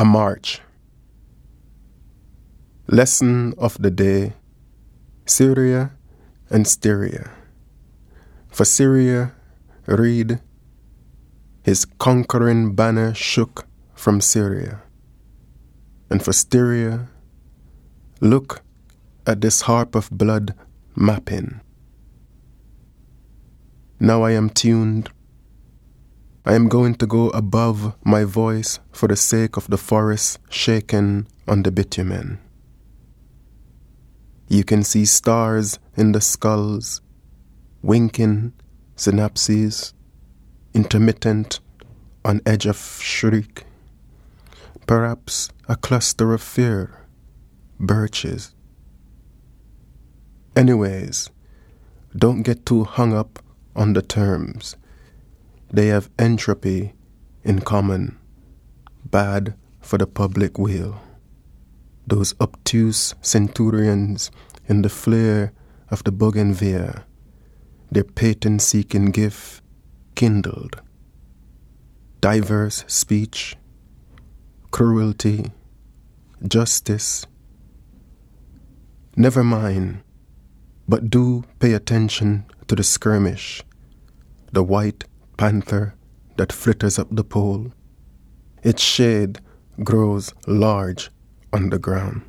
A march. Lesson of the day Syria and Styria. For Syria, read His conquering banner shook from Syria. And for Styria, look at this harp of blood mapping. Now I am tuned. I am going to go above my voice for the sake of the forest shaken on the bitumen. You can see stars in the skulls, winking synapses, intermittent on edge of shriek. Perhaps a cluster of fear, birches. Anyways, don't get too hung up on the terms. They have entropy in common, bad for the public weal. Those obtuse centurions in the flare of the bougainvillea, their patent seeking gift kindled. Diverse speech, cruelty, justice. Never mind, but do pay attention to the skirmish, the white panther that flitters up the pole. Its shade grows large on the ground.